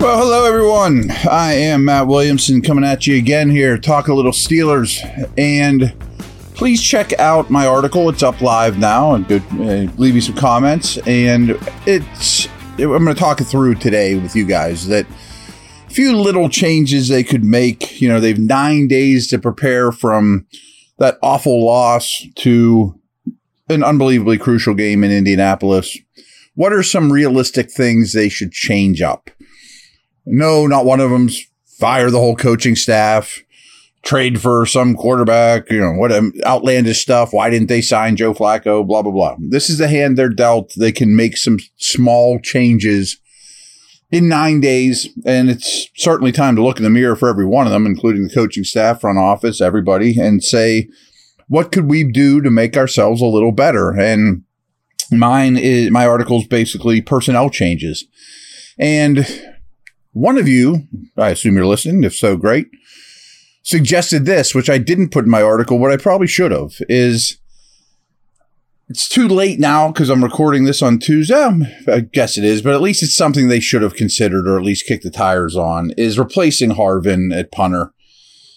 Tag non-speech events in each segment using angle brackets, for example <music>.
Well, hello everyone. I am Matt Williamson coming at you again here, talk a little Steelers, and please check out my article. It's up live now, and uh, leave me some comments. And it's I'm going to talk it through today with you guys that a few little changes they could make. You know, they've nine days to prepare from that awful loss to an unbelievably crucial game in Indianapolis. What are some realistic things they should change up? No, not one of them's fire the whole coaching staff, trade for some quarterback, you know, what um, outlandish stuff. Why didn't they sign Joe Flacco? Blah, blah, blah. This is the hand they're dealt. They can make some small changes in nine days. And it's certainly time to look in the mirror for every one of them, including the coaching staff, front office, everybody, and say, what could we do to make ourselves a little better? And mine is my article is basically personnel changes. And one of you, I assume you're listening, if so, great, suggested this, which I didn't put in my article, what I probably should have, is it's too late now because I'm recording this on Tuesday. Um, I guess it is, but at least it's something they should have considered or at least kicked the tires on is replacing Harvin at punter.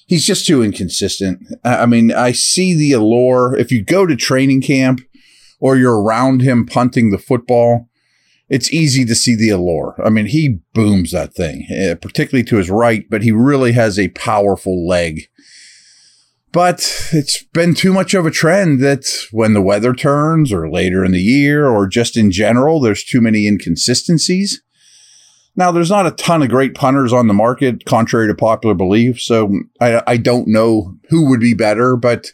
He's just too inconsistent. I mean, I see the allure. If you go to training camp or you're around him punting the football, it's easy to see the allure. I mean, he booms that thing, uh, particularly to his right, but he really has a powerful leg. But it's been too much of a trend that when the weather turns or later in the year or just in general, there's too many inconsistencies. Now, there's not a ton of great punters on the market, contrary to popular belief. So I, I don't know who would be better, but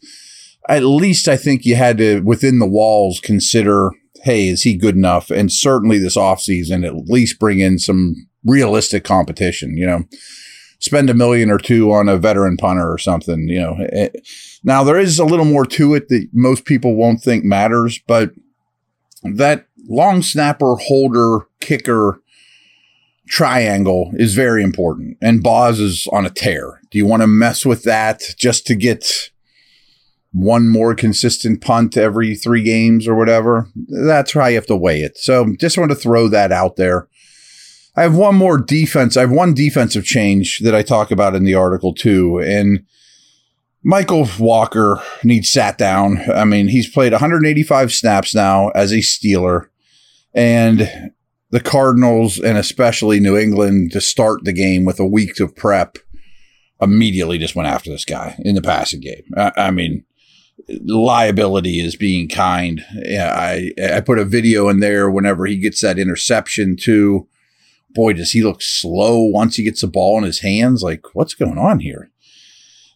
at least I think you had to, within the walls, consider hey, is he good enough? And certainly this offseason, at least bring in some realistic competition, you know, spend a million or two on a veteran punter or something, you know. Eh, now, there is a little more to it that most people won't think matters, but that long snapper, holder, kicker triangle is very important. And Boz is on a tear. Do you want to mess with that just to get one more consistent punt every three games or whatever. That's how you have to weigh it. So just want to throw that out there. I have one more defense. I have one defensive change that I talk about in the article too. And Mykal Walker needs sat down. I mean, he's played 185 snaps now as a Steeler. And the Cardinals and especially New England to start the game with a week of prep immediately just went after this guy in the passing game. I, I mean, liability is being kind. Yeah, I I put a video in there whenever he gets that interception too. Boy, does he look slow once he gets the ball in his hands. Like, what's going on here?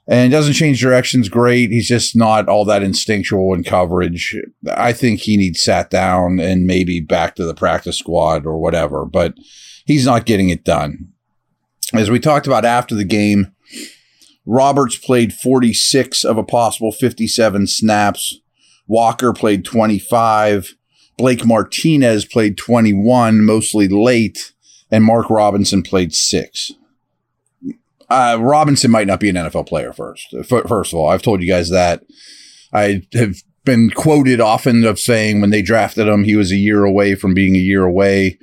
And doesn't change directions great. He's just not all that instinctual in coverage. I think he needs sat down and maybe back to the practice squad or whatever, but he's not getting it done. As we talked about after the game, Roberts played 46 of a possible 57 snaps. Walker played 25. Blake Martinez played 21, mostly late. And Mark Robinson played six. Uh, Robinson might not be an NFL player first. First of all, I've told you guys that. I have been quoted often of saying when they drafted him, he was a year away from being a year away.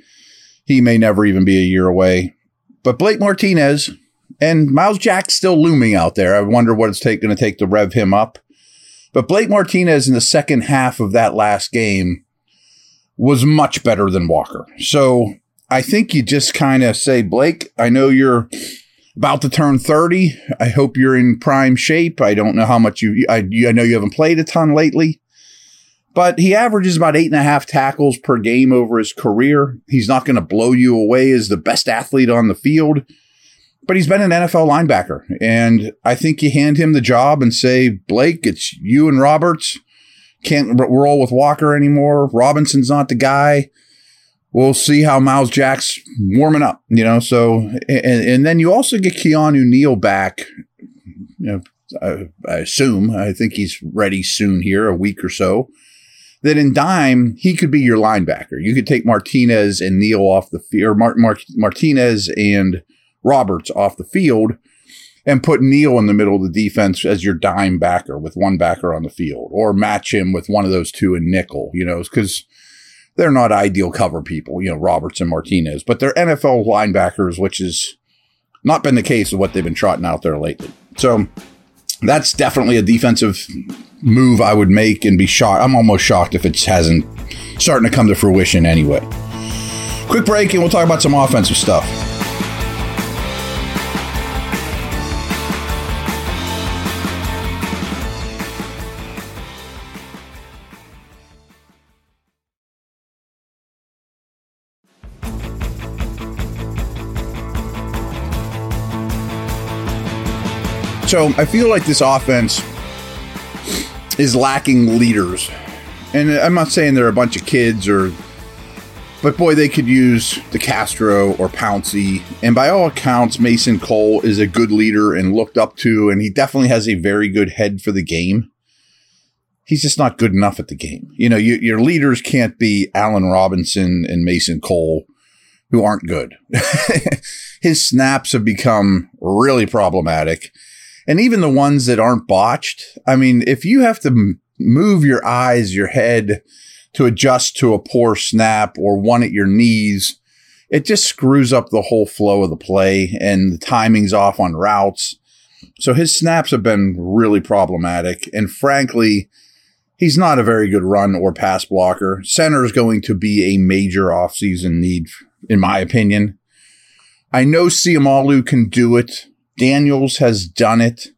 He may never even be a year away. But Blake Martinez, and Myles Jack's still looming out there. I wonder what it's going to take to rev him up. But Blake Martinez in the second half of that last game was much better than Walker. So I think you just kind of say, Blake, I know you're about to turn 30. I hope you're in prime shape. I don't know how much you, I, I know you haven't played a ton lately, but he averages about eight and a half tackles per game over his career. He's not going to blow you away as the best athlete on the field but he's been an NFL linebacker. And I think you hand him the job and say, Blake, it's you and Roberts. Can't roll with Walker anymore. Robinson's not the guy. We'll see how Myles Jack's warming up, you know. So, and, and then you also get Keanu Neal back. You know, I, I assume, I think he's ready soon here, a week or so. That in dime, he could be your linebacker. You could take Martinez and Neal off the field, or Martinez and Roberts off the field and put Neal in the middle of the defense as your dime backer with one backer on the field or match him with one of those two in nickel, you know, because they're not ideal cover people, you know, Roberts and Martinez, but they're NFL linebackers, which has not been the case of what they've been trotting out there lately. So that's definitely a defensive move I would make and be shocked. I'm almost shocked if it hasn't starting to come to fruition anyway. Quick break and we'll talk about some offensive stuff. So I feel like this offense is lacking leaders. And I'm not saying they're a bunch of kids or but boy, they could use DeCastro or Pouncey. And by all accounts, Mason Cole is a good leader and looked up to, and he definitely has a very good head for the game. He's just not good enough at the game. You know, you, your leaders can't be Allen Robinson and Mason Cole, who aren't good. <laughs> His snaps have become really problematic and even the ones that aren't botched. I mean, if you have to move your eyes, your head to adjust to a poor snap or one at your knees, it just screws up the whole flow of the play and the timing's off on routes. So his snaps have been really problematic. And frankly, he's not a very good run or pass blocker. Center is going to be a major offseason need, in my opinion. I know Seumalo can do it. Daniels has done it.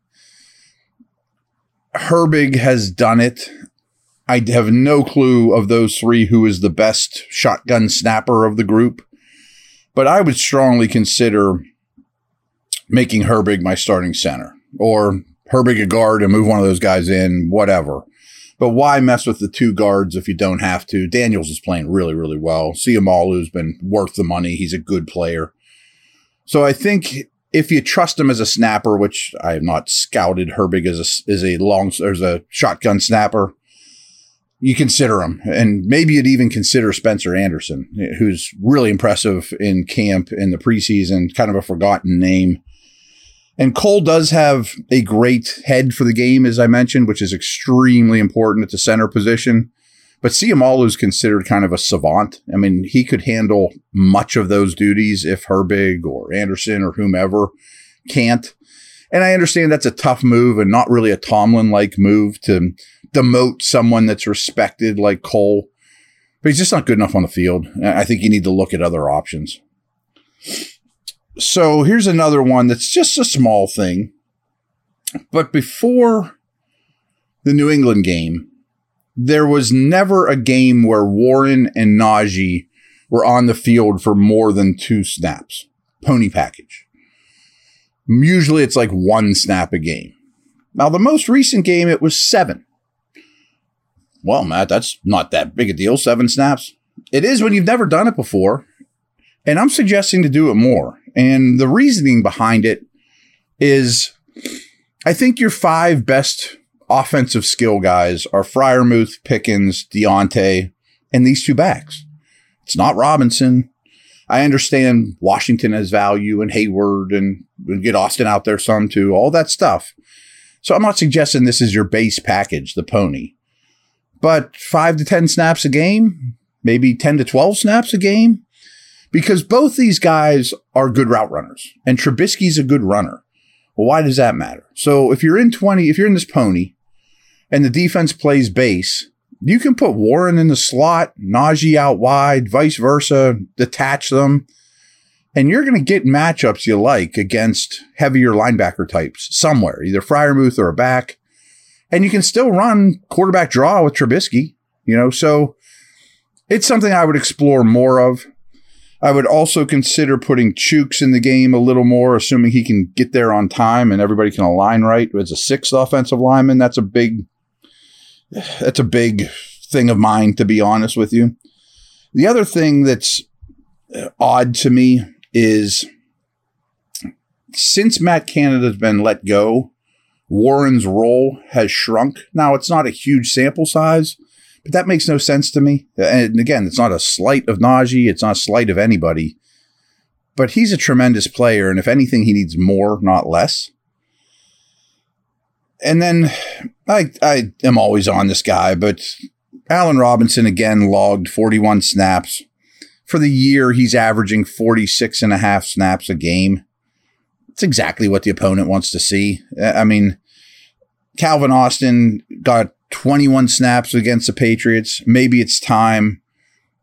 Herbig has done it. I have no clue of those three who is the best shotgun snapper of the group, but I would strongly consider making Herbig my starting center or Herbig a guard and move one of those guys in, whatever. But why mess with the two guards if you don't have to? Daniels is playing really, really well. Seumalo's been worth the money. He's a good player. So I think if you trust him as a snapper, which I have not scouted Herbig as a, as a long as a shotgun snapper, you consider him, and maybe you'd even consider Spencer Anderson, who's really impressive in camp in the preseason, kind of a forgotten name. And Cole does have a great head for the game, as I mentioned, which is extremely important at the center position. But Seumalo is considered kind of a savant. I mean, he could handle much of those duties if Herbig or Anderson or whomever can't. And I understand that's a tough move and not really a Tomlin like move to demote someone that's respected like Cole. But he's just not good enough on the field. I think you need to look at other options. So here's another one that's just a small thing. But before the New England game, there was never a game where Warren and Najee were on the field for more than two snaps. Pony package. Usually it's like one snap a game. Now, the most recent game, it was seven. Well, Matt, that's not that big a deal. Seven snaps. It is when you've never done it before. And I'm suggesting to do it more. And the reasoning behind it is I think your five best offensive skill guys are Freiermuth, Pickens, Diontae, and these two backs. It's not Robinson. I understand Washington has value and Heyward and get Austin out there some too, all that stuff. So I'm not suggesting this is your base package, the pony. But five to 10 snaps a game, maybe 10 to 12 snaps a game, because both these guys are good route runners and Trubisky's a good runner. Well, why does that matter? So if you're in 20, if you're in this pony and the defense plays base, you can put Warren in the slot, Najee out wide, vice versa, detach them, and you're going to get matchups you like against heavier linebacker types somewhere, either Freiermuth or a back. And you can still run quarterback draw with Trubisky, you know, so it's something I would explore more of. I would also consider putting Chuks in the game a little more, assuming he can get there on time and everybody can align right. As a sixth offensive lineman, that's a big that's a big thing of mine, to be honest with you. The other thing that's uh, odd to me is since Matt Canada's been let go, Warren's role has shrunk. Now, it's not a huge sample size, but that makes no sense to me. And again, it's not a slight of Najee, it's not a slight of anybody. But he's a tremendous player, and if anything, he needs more, not less. And then I I am always on this guy, but Allen Robinson again logged 41 snaps. For the year, he's averaging 46 and a half snaps a game. It's exactly what the opponent wants to see. Uh, I mean, Calvin Austin got 21 snaps against the Patriots. Maybe it's time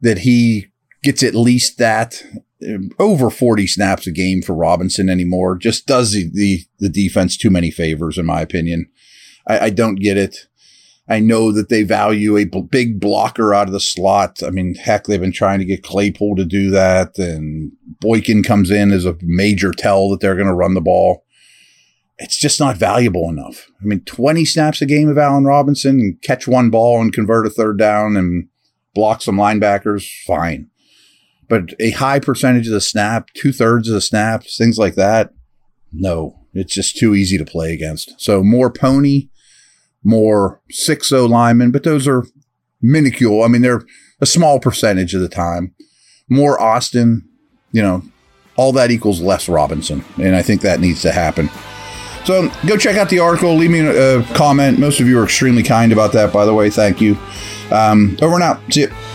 that he gets at least that over 40 snaps a game for Robinson anymore. Just does the, the, the defense too many favors, in my opinion. I, I don't get it. I know that they value a b- big blocker out of the slot. I mean, heck, they've been trying to get Claypool to do that, and Boykin comes in as a major tell that they're going to run the ball. It's just not valuable enough. I mean, 20 snaps a game of Allen Robinson and catch one ball and convert a third down and block some linebackers, fine. But a high percentage of the snap, two thirds of the snaps, things like that, no, it's just too easy to play against. So more pony more 6-0 linemen, but those are minuscule. I mean, they're a small percentage of the time. More Austin, you know, all that equals less Robinson. And I think that needs to happen. So go check out the article. Leave me a comment. Most of you are extremely kind about that, by the way. Thank you. Um, over and out. See you.